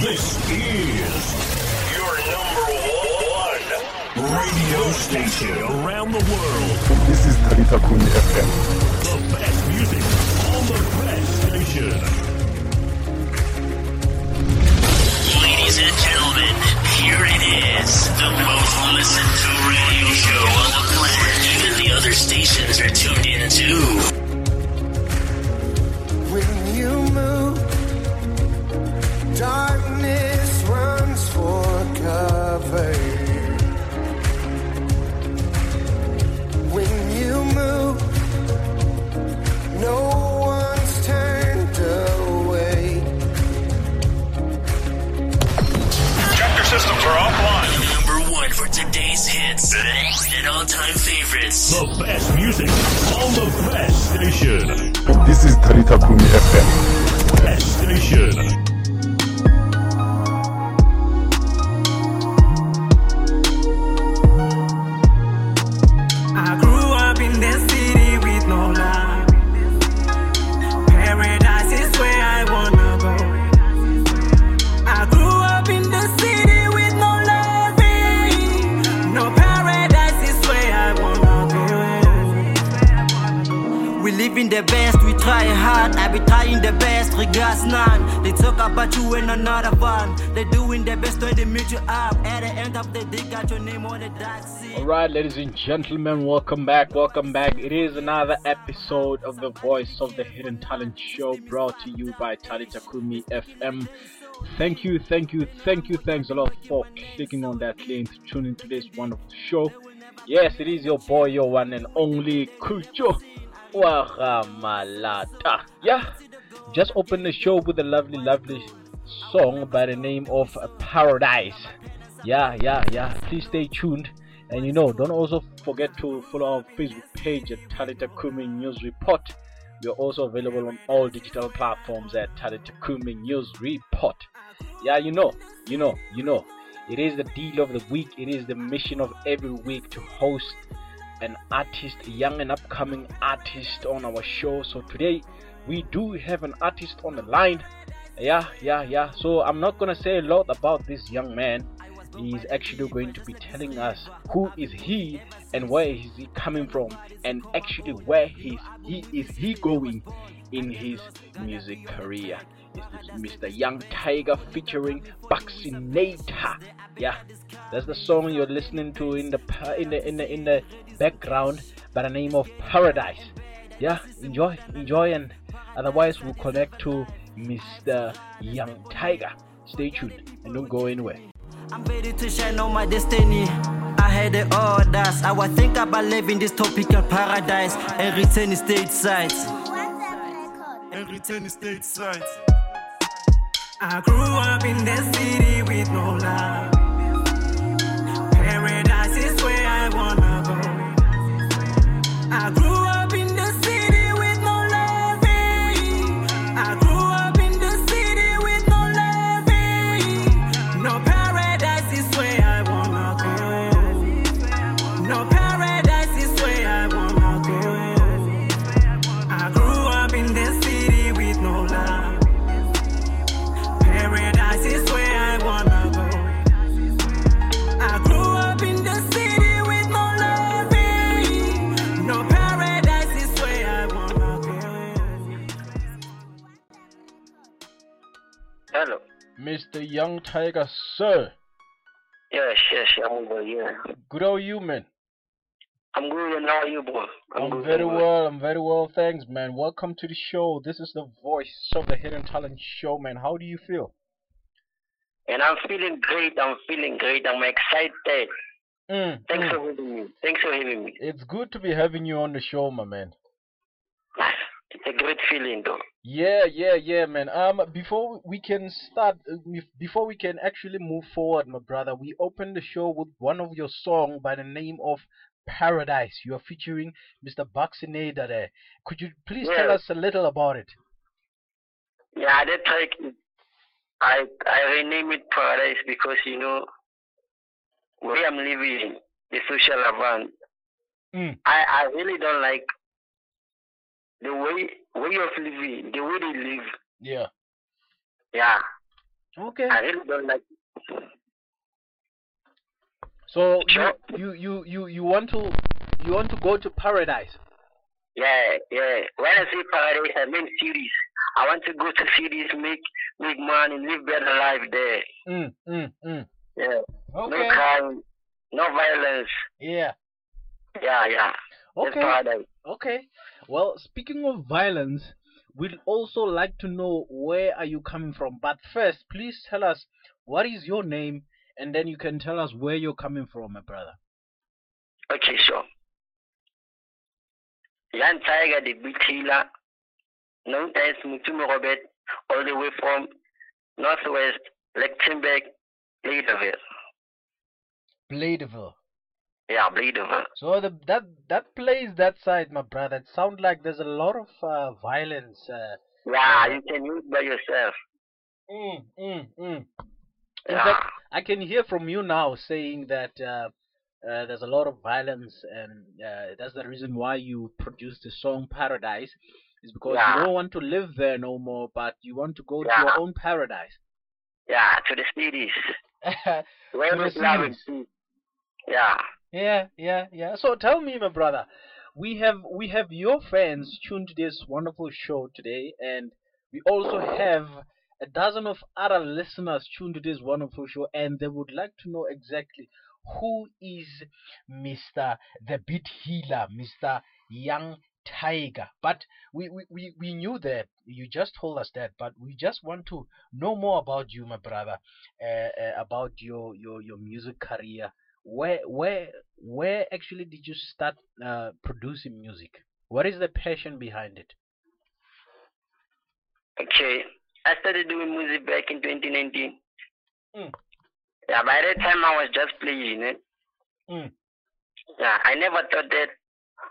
This is your number one radio station around the world. This is Talita Kumi FM. The best music on the best station. Ladies and gentlemen, here it is. The most listened to radio show on the planet. Even the other stations are tuned in too. When you move, darkness runs for cover. When you move, no one's turned away. Tractor systems are offline. Number one for today's hits and all-time favorites. The best music on the best station. This is Talita Kumi FM. Best station. The best, we try hard. I be trying the best, regards none. They talk about you in another one. They doing their best when they meet you up. At the end of the day, got your name on the dark sea. Alright, ladies and gentlemen, welcome back. Welcome back. It is another episode of the Voice of the Hidden Talent Show brought to you by Talita Kumi FM. Thank you, thank you, thank you, thanks a lot for clicking on that link to tune into this wonderful show. Yes, it is your boy, your one and only Kucho Wagamalata. Yeah, just opened the show with a lovely, lovely song by the name of Paradise. Yeah, yeah, yeah. Please stay tuned. And you know, don't also forget to follow our Facebook page at Talita Kumi News Report. We are also available on all digital platforms at Talita Kumi News Report. Yeah, you know, you know, you know. It is the deal of the week. It is the mission of every week to host an artist, a young and upcoming artist on our show. So today we do have an artist on the line. Yeah, yeah, yeah. So I'm not gonna say a lot about this young man. He's actually going to be telling us who is he and where is he coming from and actually where he's he is he going in his music career. It's Mr. Young Tiger featuring Vaccinator. Yeah, that's the song you're listening to in the in the in the in the background by the name of Paradise. Yeah, enjoy, enjoy, and otherwise we'll connect to Mr. Young Tiger. Stay tuned and don't go anywhere. I'm ready to shine on my destiny. I had the orders. I was think about living this tropical paradise and return stateside. And return stateside. I grew up in the city with no love. Mr. Young Tiger, sir. Yes, yes, I'm good. Yeah, Good old you, man. I'm good. And how are you, boy? I'm good, very well. I'm very well. Thanks, man. Welcome to the show. This is the voice of the Hidden Talent Show, man. How do you feel? And I'm feeling great. I'm feeling great. I'm excited. Mm, Thanks mm. for having me. Thanks for having me. It's good to be having you on the show, my man. It's a great feeling, though. Yeah, yeah, yeah, man. Um, before we can start, before we can actually move forward, my brother, we opened the show with one of your song by the name of Paradise. You are featuring Mr. Vaccinator there. Could you please tell us a little about it? Yeah, that track, I I rename it Paradise because you know where I'm living, the social avant. Mm. I I really don't like the way way of living, the way they live. Yeah. Yeah. Okay. I really don't like. So you, Sure. you you you you want to you want to go to paradise? Yeah, yeah. When I say paradise, I mean cities. I want to go to cities, make make money, live better life there. Mm, mm, mm. Yeah. Okay. No crime, no violence. Yeah. Yeah, yeah. Okay. paradise. Okay. Well, speaking of violence, we'd also like to know where are you coming from. But first, please tell us what is your name, and then you can tell us where you're coming from, my brother. Okay, sure. Jan Tiger, the big healer, known as Mutumo Robert, all the way from Northwest, Lichtenburg, Bladeville. Bladeville. Yeah, Bladeville. So the that that place that side, my brother. It sounds like there's a lot of uh, violence. Uh, Yeah, you can use by yourself. mm, mm, mm. In Yeah. fact, I can hear from you now saying that uh, uh, there's a lot of violence, and uh, that's the reason why you produced the song "Paradise," is because Yeah. you don't want to live there no more, but you want to go to your own paradise. Yeah, to the cities. Where the is cities. Yeah. Yeah, yeah, yeah. So tell me, my brother, we have we have your fans tuned to this wonderful show today, and we also have a dozen of other listeners tuned to this wonderful show, and they would like to know exactly who is Mr. the Beat Healer, Mr. Young Tiger. But we, we, we, we knew that you just told us that, but we just want to know more about you, my brother, uh, uh, about your, your your music career. Where where where actually did you start uh, producing music? What is the passion behind it? Okay. I started doing music back in 2019. Mm. Yeah, by that time I was just playing it. Mm. Yeah, I never thought that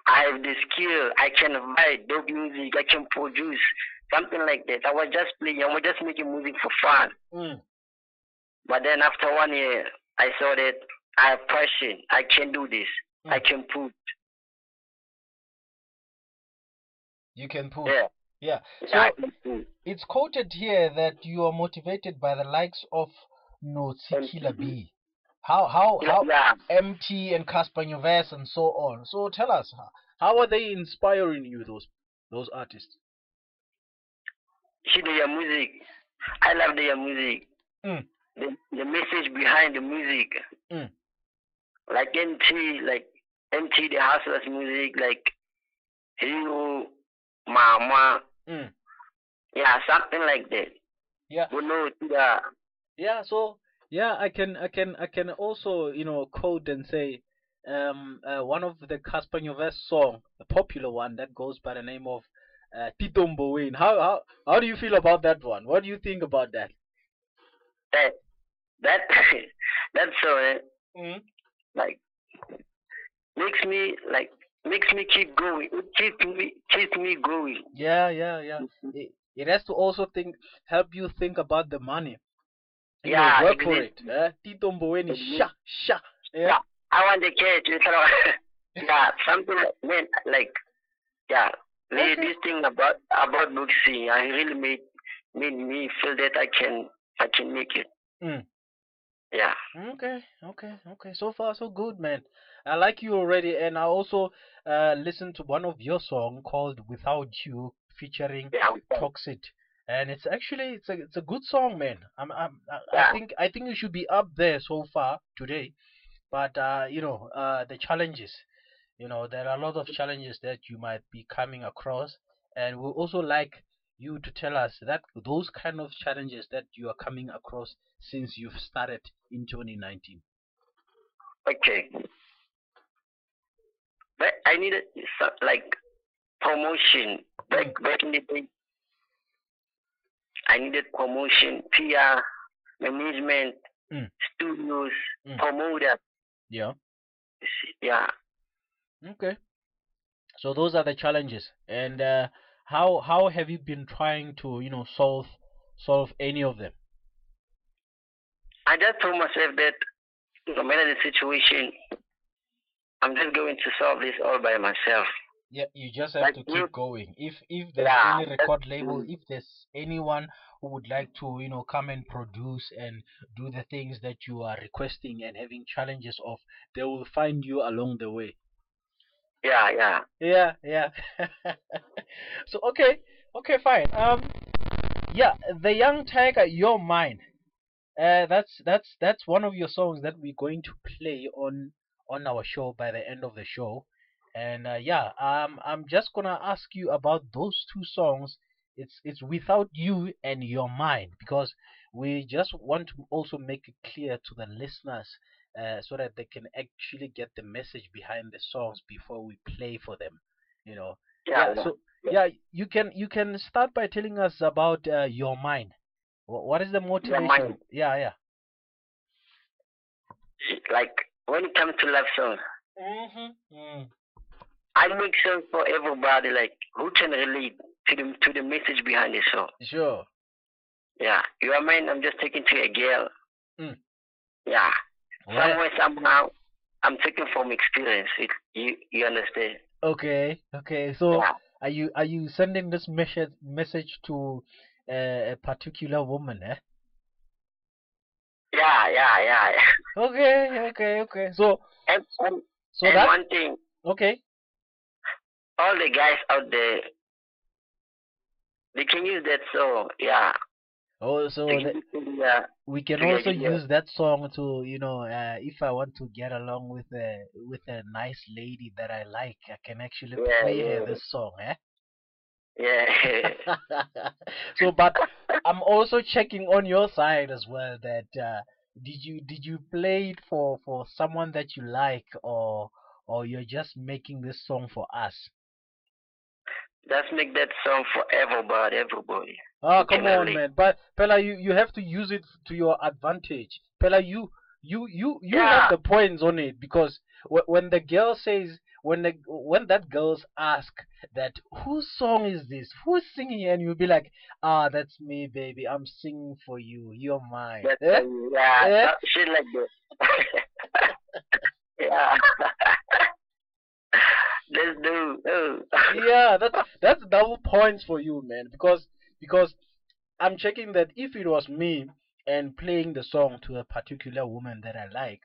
I have the skill. I can write dope music. I can produce something like that. I was just playing. I was just making music for fun. Mm. But then after one year, I saw that I have passion. I can do this. I Mm. can put. You can put. Yeah. Yeah. So it's quoted here that you are motivated by the likes of Notsikila. B. How how how yeah. MT and Cassper Nyovest and so on. So tell us how, how are they inspiring you those those artists? See their music. I love their music. Mm. The the message behind the music. Mm. Like MT, like MT the hustlers music, like Hero, Mama, Mm. yeah, something like that. Yeah. You know, yeah, Yeah, so yeah, I can I can I can also you know quote and say um uh, one of the Cassper Nyovest song, a popular one that goes by the name of uh, Tito Mboweni. How how how do you feel about that one? What do you think about that? that that that song, eh, Mm. Like makes me like makes me keep going. It keeps me keeps me going. Yeah, yeah, yeah. It, it has to also think help you think about the money. You know, Yeah, work for it. exactly. Eh? Sha sha. Yeah. Yeah, I want the cash. Know, yeah, something like man, like yeah. Okay. This thing about about boxing, I really made made me feel that I can I can make it. Mm. Yeah. Okay, okay, okay. So far, so good, man. I like you already, and I also uh, listened to one of your song called "Without You" featuring Yeah. Toxic, and it's actually it's a it's a good song, man. I'm, I'm I, I think I think you should be up there so far today, but uh, you know uh, the challenges, you know there are a lot of challenges that you might be coming across, and we also like you to tell us that those kind of challenges that you are coming across since you've started in 2019. Okay. But I needed some, like promotion back back in the day. I needed promotion, PR, management, Mm. studios, Mm. promoter. Yeah. Yeah. Okay. So those are the challenges, and uh, how how have you been trying to you know solve solve any of them? I just told myself that no matter the situation, I'm just going to solve this all by myself. Yeah, you just have Like to you- keep going. If if there's Yeah, any record label, if there's anyone who would like to, you know, come and produce and do the things that you are requesting and having challenges of, they will find you along the way. Yeah, yeah. Yeah, yeah. so okay, okay, fine. Um, yeah, the young tiger, you're mine. Uh, that's that's that's one of your songs that we're going to play on on our show by the end of the show. And uh, yeah, um, I'm just gonna ask you about those two songs. It's it's without you and your mind because we just want to also make it clear to the listeners uh, so that they can actually get the message behind the songs before we play for them. You know. Yeah, So yeah, you can you can start by telling us about uh, your mind. What is the motivation? Yeah, yeah. like when it comes to love song, Mm-hmm. Mm. I make songs for everybody, like who can relate to the to the message behind the song. Sure. Yeah, you are mine. I'm just taking to a girl. Mm. Yeah, Somewhere somehow, I'm taking from experience. It, you you understand? okay. Okay. So Yeah. are you are you sending this message message to uh, a particular woman? Eh? Yeah, yeah, yeah. yeah. Okay. Okay. Okay. So And, and, so and that one thing, okay. all the guys out there, they can use that song. Yeah. Oh, so They the, can use it, yeah. we can also yeah. use that song to you know uh, if I want to get along with a with a nice lady that I like, I can actually Yeah, play her yeah. this song, eh? Yeah. so, but I'm also checking on your side as well. That uh, did you did you play it for for someone that you like, or or you're just making this song for us? Let's make that song for everybody, everybody. Oh, come on, man. But Pella, you you have to use it to your advantage. Pella, you you you you Yeah. have the points on it because wh- when the girl says when the when that girls ask that whose song is this who's singing and you'll be like ah that's me baby i'm singing for you you're mine That's Eh? yeah, Eh? shit like that. yeah. Let's do. Oh. yeah that's that's double points for you man because because i'm checking that if it was me and playing the song to a particular woman that i like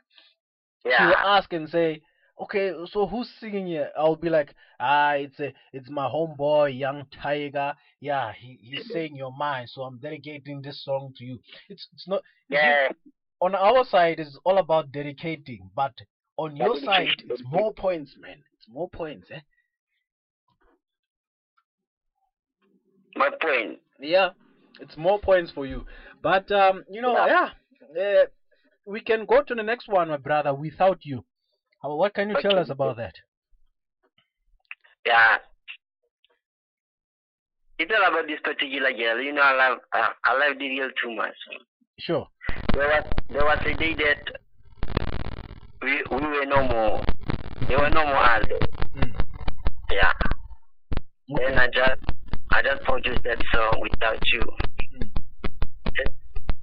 she will ask and say, "Okay, so who's singing here?" I'll be like, "Ah, it's a, it's my homeboy, Young Tiger. Yeah, he, he's saying your mind, so I'm dedicating this song to you." It's it's not you Yeah. on our side it's all about dedicating, but on your side it's more points, man. More points, eh? My point. Yeah, it's more points for you. But um, you know, yeah, uh, we can go to the next one, my brother, without you. What can you tell us about that? Yeah. It's all about this particular girl. You know, I love, I, I love the girl too much. Sure. There was, there was a day that we, we were no more. There were no more there. Mm. Yeah. Okay. Then I just, I just produced that song without you. Mm.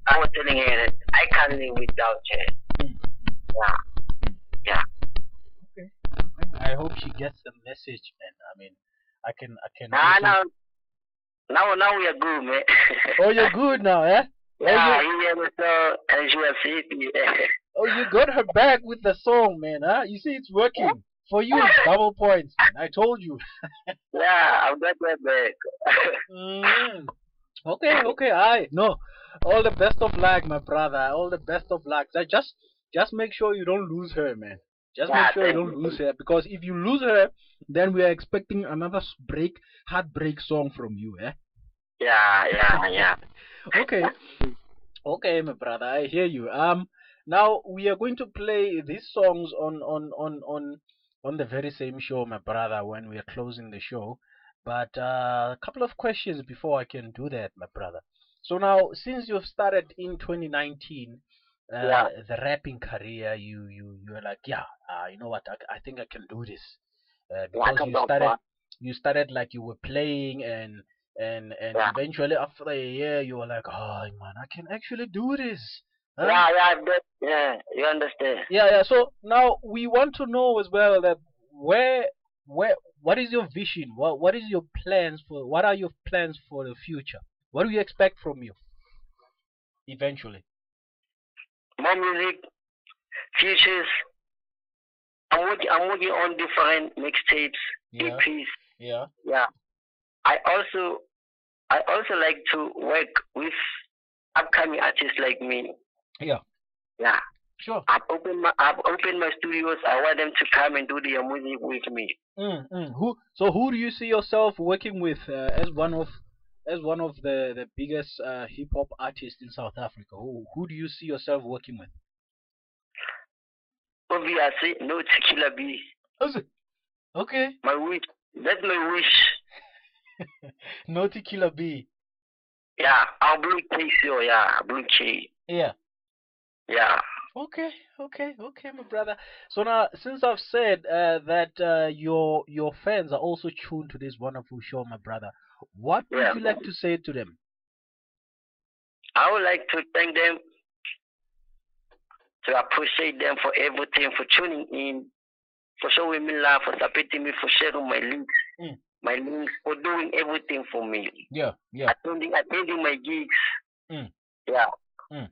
I was telling her that I can't live without you. Mm. Yeah. Yeah. Okay. I hope she gets the message, man. I mean, I can, I can. Nah, now, now, now we are good, man. Oh, you're good now, eh? yeah, you, he the song and she was happy. Oh, you got her back with the song, man, huh? You see, it's working. For you, it's double points, man. I told you. yeah, I've got that back. Mm. Okay, okay, I no. All the best of luck, my brother. All the best of luck. So just, just make sure you don't lose her, man. Just Yeah, make sure you don't lose her because if you lose her, then we are expecting another break, heartbreak song from you, eh? yeah, yeah, yeah. okay okay my brother i hear you um now we are going to play these songs on on on on on the very same show my brother when we are closing the show. But uh, a couple of questions before i can do that my brother. So now since you've started in 2019 uh, Yeah. the rapping career you you you're like yeah uh, you know what? I, I think i can do this. Uh, because can you started you started like you were playing and and and Yeah. eventually after a year you were like oh man i can actually do this Huh? Yeah, yeah, that, yeah, you understand. yeah yeah so now we want to know as well that where where what is your vision? What what is your plans for? What are your plans for the future? What do you expect from you? Eventually. More music, features. I'm working. I'm working on different mixtapes, Yeah. EPs. Yeah. Yeah. I also, I also like to work with upcoming artists like me. Yeah. Yeah. Sure. I've opened my I've opened my studios. I want them to come and do their music with me. Mm, mm. Who? So who do you see yourself working with uh, as one of as one of the the biggest uh, hip hop artists in South Africa? Who who do you see yourself working with? Obviously, no tequila B. Okay. My wish. That's my wish. no tequila B. Yeah, I'll blue so yeah, blue K. Yeah. Yeah. Okay, okay, okay, my brother. So now, since I've said uh, that uh, your your fans are also tuned to this wonderful show, my brother, what would Yeah. you like to say to them? I would like to thank them to appreciate them for everything, for tuning in, for showing me love, for supporting me, for sharing my links, Mm. my links, for doing everything for me. Yeah, yeah. Attending attending my gigs. Mm. Yeah. Mm.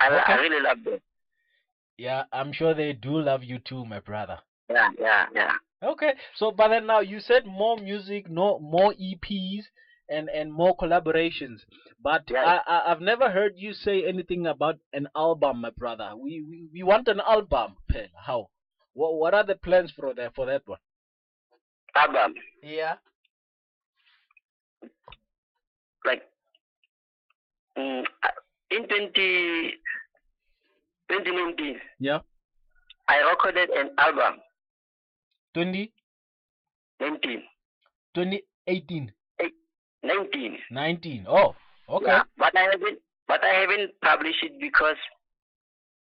I, I really love them. Yeah, I'm sure they do love you too, my brother. Yeah, yeah, yeah. Okay, so but then now you said more music, no more EPs and and more collaborations. But. I, I I've never heard you say anything about an album, my brother. We we, we want an album. How? What what are the plans for that for that one? Album. Yeah. Like mm, in 20, 2019, Yeah. I recorded an album. 20, 19. 2018, 19. 19. Oh, okay. Yeah, but I haven't but I haven't published it because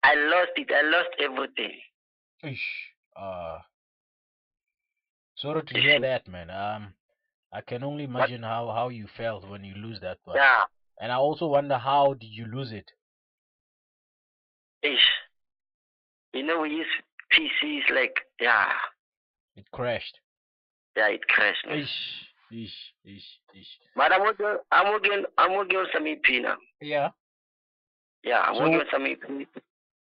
I lost it. I lost everything. Ish. Uh, sorry to hear that, man. Um, I can only imagine how how you felt when you lose that one. Yeah. And I also wonder how did you lose it? Ish. You know we use PCs like yeah. It crashed. Yeah, it crashed. man. Ish, ish, ish, ish. But I'm working I'm working I'm working on some EP now. Yeah. Yeah, I'm So- working on some EP.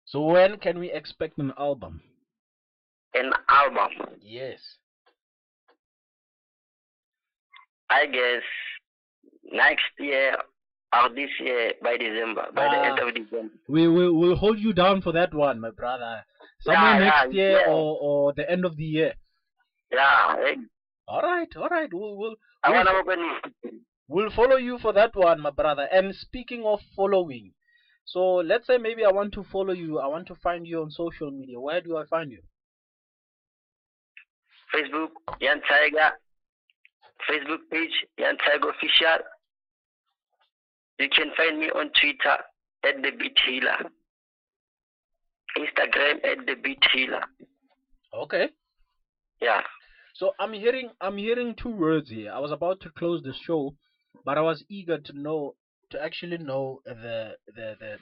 So when can we expect an album? An album. Yes. I guess next year or this year by December. By the end Ah. of December. We will we'll hold you down for that one, my brother. Somewhere Yeah, next yeah, year yeah. or, or the end of the year. Yeah. eh, All right, all right. We'll we'll I we'll, open we'll follow you for that one, my brother. And speaking of following, so let's say maybe I want to follow you. I want to find you on social media. Where do I find you? Facebook, Yan Tiger, Facebook page, Yan Tiger Official. You can find me on Twitter at the Beat Healer. Instagram at the Beat Healer. Okay. Yeah. So I'm hearing I'm hearing two words here. I was about to close the show, but I was eager to know to actually know the the the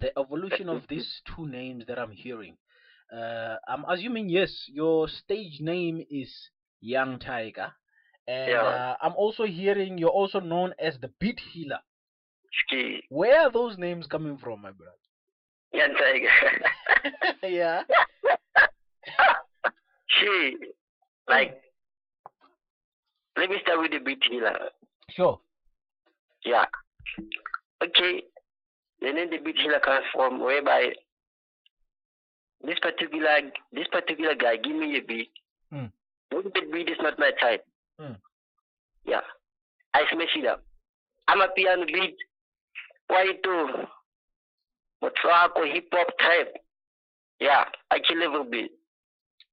the evolution of these two names that I'm hearing. Uh, I'm assuming yes, your stage name is Young Tiger, and Yeah. uh, I'm also hearing you're also known as the Beat Healer. Ski. Where are those names coming from, my brother? Tiger. yeah. she, like, let me start with the Beat Healer. Sure. Yeah. Okay. The name the beat healer comes from whereby this particular this particular guy give me a beat. Mm. The beat is not my type. Mm. Yeah. I smash it up. I'm a piano beat. Why to Motswako hip hop type. Yeah, I kill every beat.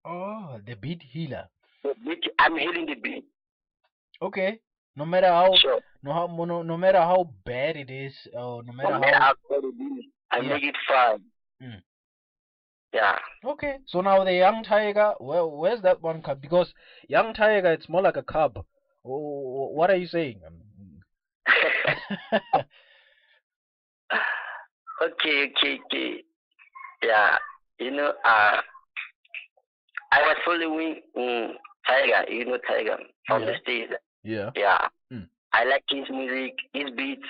Oh, the Beat Healer. The beat I'm healing the beat. Okay. No matter how Sure. no how no, no matter how bad it is or no matter No matter how how good it is, I Yeah. make it fun. Mm. Yeah. okay so now the young tiger well where's that one cub because young tiger it's more like a cub oh, what are you saying okay, okay, okay. Yeah, you know, uh, I was following um, Tiger, you know Tiger from Yeah. the States. Yeah. Yeah. Mm. I like his music, his beats.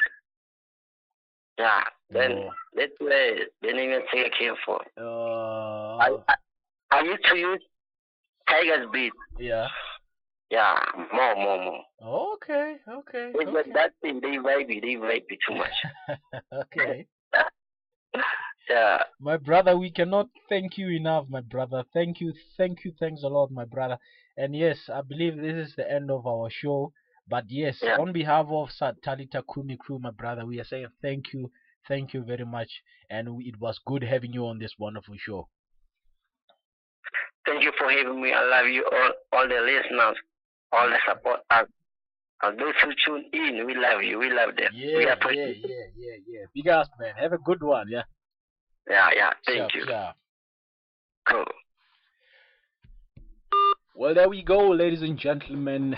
Yeah. Then Oh. that's where the name of Tiger came from. Uh, I, I I used to use Tiger's beat. yeah. Yeah, more, more, more. Okay. Okay. It's Okay. that thing, they vibe it, they vibe it too much. okay. Yeah. My brother, we cannot thank you enough, my brother. Thank you, thank you, thanks a lot, my brother. And yes, I believe this is the end of our show. But yes, Yeah. on behalf of Talita Kumi crew, my brother, we are saying thank you, thank you very much. And it was good having you on this wonderful show. Thank you for having me. I love you all, all the listeners, all the support. And, those who tune in, we love you. We love them. we Yeah, yeah, appreciate yeah, yeah, yeah. Big ass man. Have a good one, yeah. Yeah, yeah. Thank Sharp, you. sharp. Cool. Well, there we go, ladies and gentlemen.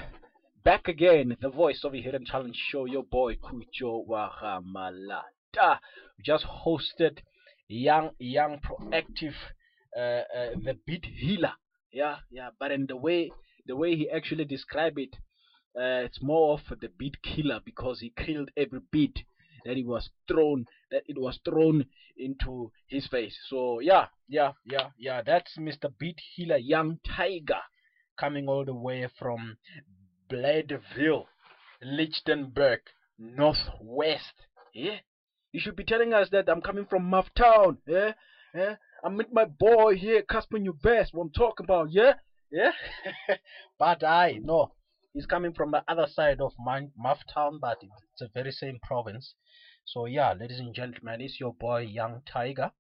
Back again, the voice of a hidden talent show, your boy Kujo Wahamalata. We just hosted young, young, proactive, uh, uh, the beat healer. Yeah, yeah. But in the way, the way he actually described it, uh, it's more of the beat killer because he killed every beat that he was thrown, that it was thrown into his face. So yeah, yeah, yeah, yeah. That's Mr. Beat Healer, Young Tiger coming all the way from Bladeville, Lichtenburg, Northwest. Yeah? You should be telling us that I'm coming from Muff Town. Yeah? Yeah? I'm with my boy here, Cassper Nyovest, what I'm talking about, yeah? Yeah? but I no. He's coming from the other side of Muff Town, but it's the very same province. So yeah, ladies and gentlemen, it's your boy Young Tiger,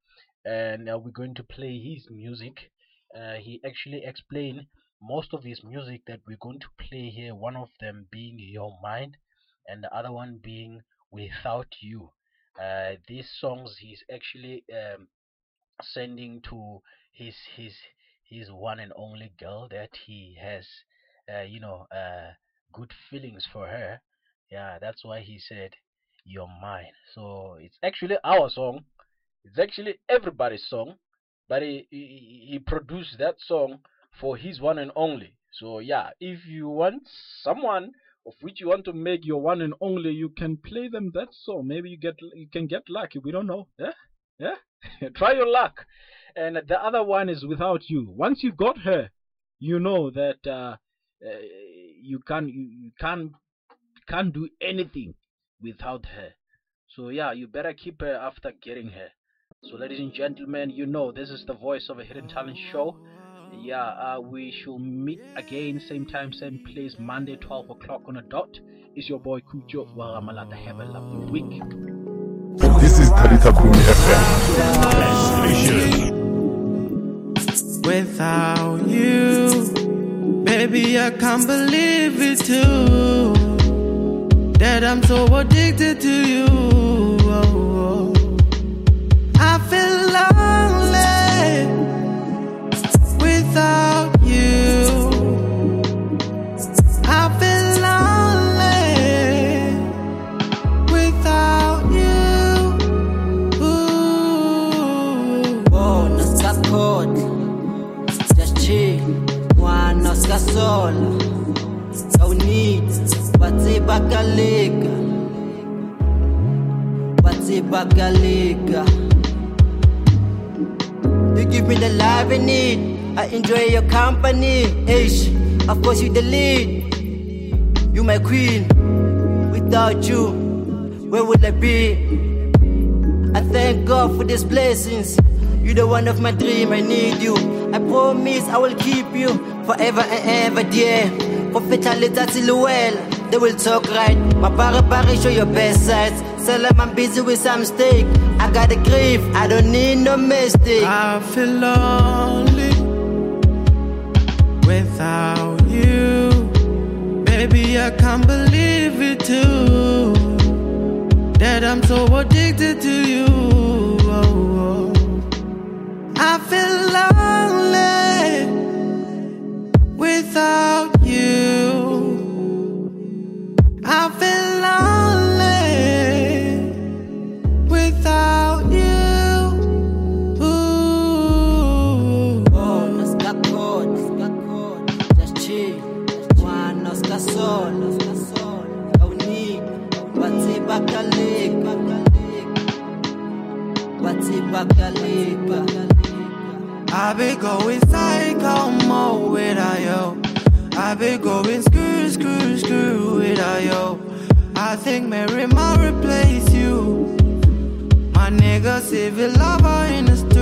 and uh, we're going to play his music. Uh, he actually explained most of his music that we're going to play here. One of them being Your Mind, and the other one being Without You. Uh, these songs he's actually um, sending to his his his one and only girl that he has, uh, you know, uh, good feelings for her. Yeah, that's why he said You're mine. So it's actually our song. It's actually everybody's song, but he, he, he produced that song for his one and only. So yeah, if you want someone of which you want to make your one and only, you can play them that song. Maybe you get you can get lucky. We don't know. Yeah, yeah. Try your luck. And the other one is without you. Once you got her, you know that uh, uh, you can you, you can't can't do anything without her. So yeah, you better keep her after getting her. So ladies and gentlemen, you know this is the voice of a hidden talent show. Yeah, uh, we shall meet again, same time, same place, Monday, 12 o'clock on a dot. It's your boy Kujo Waramalata. Have a lovely week. This is Talita Kumi FM. Without you. Baby, I can't believe it too. That I'm so addicted to you. Oh, oh. You give me the love I need I enjoy your company Ish, of course you the lead you my queen without you where would I be I thank God for these blessings. You're the one of my dream, I need you. I promise I will keep you forever and ever, dear. For fatality silhouette, they will talk right. My body, show your best sides. Tell them I'm busy with some steak. I got a grief, I don't need no mistake. I feel lonely without you. Baby, I can't believe it too. That I'm so addicted to you. I been going psycho mode with yo. I been going screw, screw, screw with yo. I think Mary might replace you. My nigga, civil lover in the stew.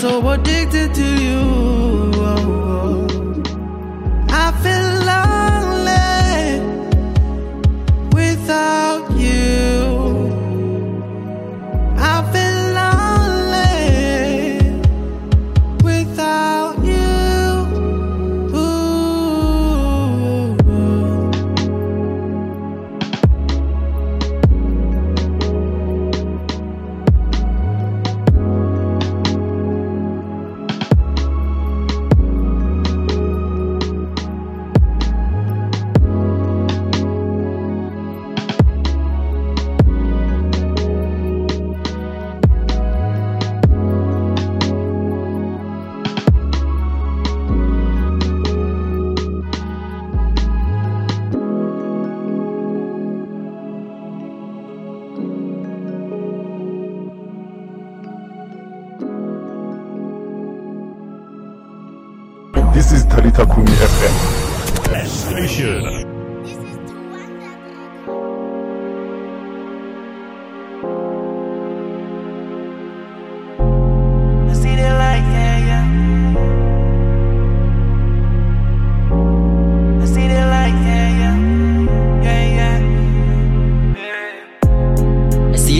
So addicted to you.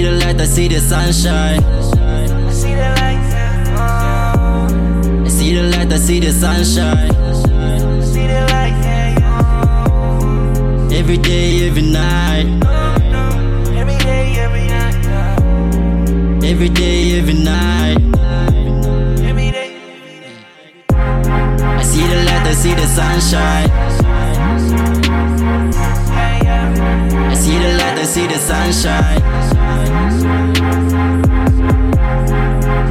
The light, I see the sunshine. I see the light, yeah. Oh, I see the light, I see the sunshine Every day, every night Every day, every night. Every day, every night I see the light, I see the sunshine. I see the light, I see the sunshine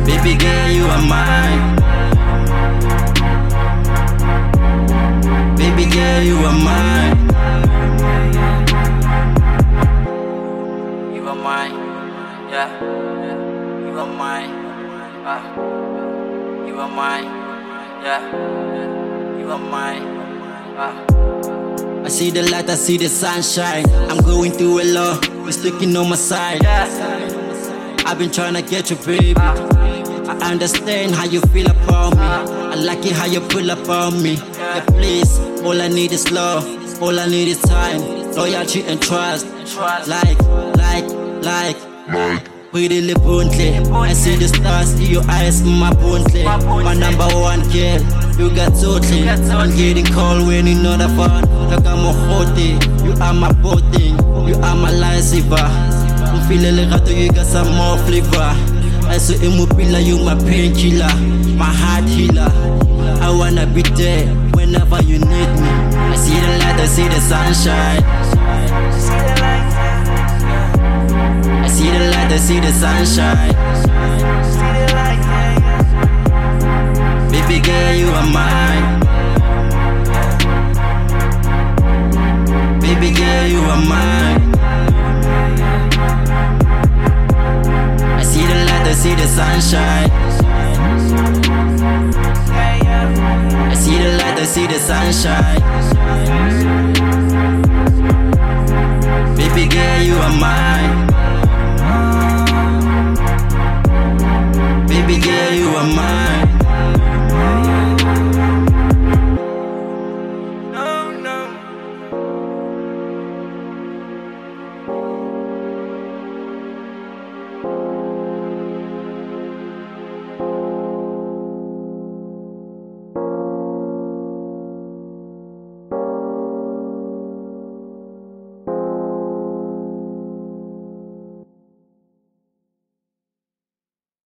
Baby girl, you are mine Baby girl, you are mine are mine, ah You are mine, yeah You are mine, ah I see the light, I see the sunshine. I'm going through a lot, you're sticking on my side. I've been trying to get you, baby. I understand how you feel about me. I like it how you pull up on me. Yeah, please, all I need is love. All I need is time, loyalty and trust. Like, like, like. Pretty libuntle I see the stars in your eyes, my buntle. My number one girl, you got totally. I'm getting cold when you're not around Like I'm a hottie, you are my boating. You are my lifesaver. I'm feeling like you got some more flavor. I saw in pillar, you my painkiller My heart healer. I wanna be there whenever you need me. I see the light, I see the sunshine. I see the light, I see the sunshine. Baby girl, you are mine. Baby girl, you are mine. I see the light, I see the sunshine. I see the light, I see the sunshine.